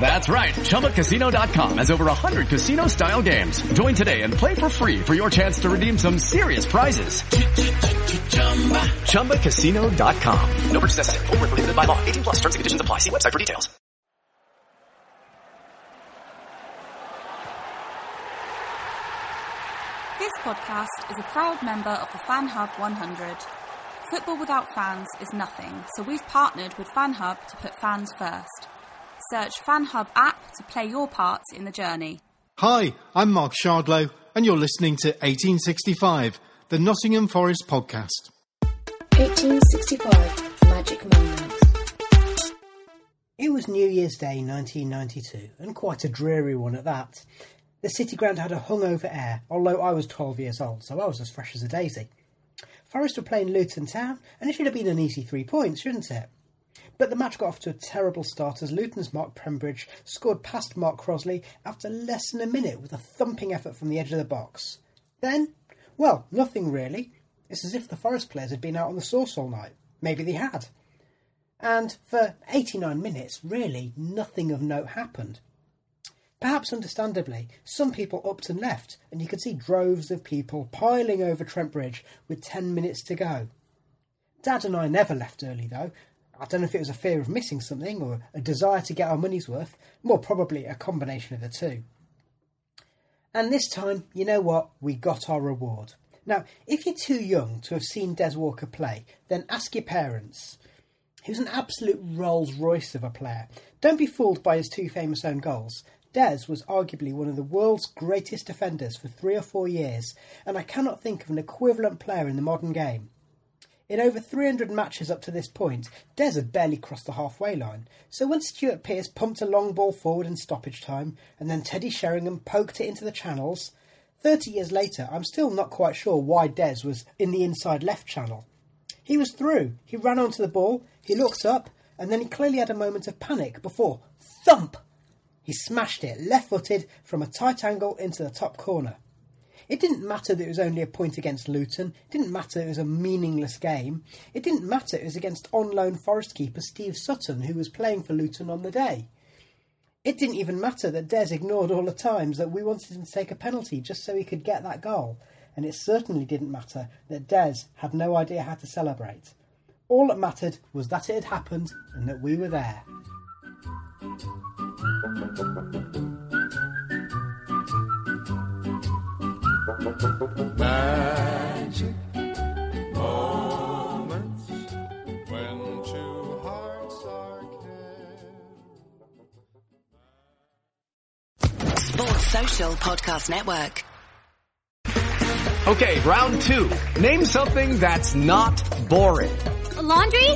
That's right. ChumbaCasino.com has over 100 casino-style games. Join today and play for free for your chance to redeem some serious prizes. ChumbaCasino.com. No purchase necessary. Were prohibited by law. 18 plus. Terms and conditions apply. See website for details. This podcast is a proud member of the Fan Hub 100. Football without fans is nothing, so we've partnered with FanHub to put fans first. Search FanHub app to play your part in the journey. Hi, I'm Mark Shardlow, and you're listening to 1865, the Nottingham Forest podcast. 1865 Magic Moments. It was New Year's Day 1992, and quite a dreary one at that. The City Ground had a hungover air, although I was 12 years old, so I was as fresh as a daisy. Forest were playing Luton Town, and it should have been an easy three points, shouldn't it? But the match got off to a terrible start as Luton's Mark Pembridge scored past Mark Crossley after less than a minute with a thumping effort from the edge of the box. Then, well, nothing really. It's as if the Forest players had been out on the sauce all night. Maybe they had. And for 89 minutes, really, nothing of note happened. Perhaps understandably, some people upped and left, and you could see droves of people piling over Trent Bridge with 10 minutes to go. Dad and I never left early though. I don't know if it was a fear of missing something or a desire to get our money's worth, more probably a combination of the two. And this time, you know what? We got our reward. Now, if you're too young to have seen Des Walker play, then ask your parents. He was an absolute Rolls Royce of a player. Don't be fooled by his two famous own goals. Des was arguably one of the world's greatest defenders for three or four years, and I cannot think of an equivalent player in the modern game. In over 300 matches up to this point, Des had barely crossed the halfway line, so when Stuart Pearce pumped a long ball forward in stoppage time, and then Teddy Sheringham poked it into the channels, 30 years later I'm still not quite sure why Des was in the inside left channel. He was through, he ran onto the ball, he looked up, and then he clearly had a moment of panic before, thump! He smashed it left footed from a tight angle into the top corner. It didn't matter that it was only a point against Luton. It didn't matter it was a meaningless game. It didn't matter it was against on loan Forest keeper Steve Sutton, who was playing for Luton on the day. It didn't even matter that Des ignored all the times that we wanted him to take a penalty just so he could get that goal. And it certainly didn't matter that Des had no idea how to celebrate. All that mattered was that it had happened and that we were there. Magic moments when two hearts are Sports Social Podcast Network. Okay, round two. Name something that's not boring. A laundry?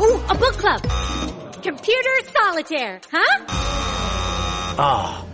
Ooh, a book club. Computer solitaire, huh? Ah, oh,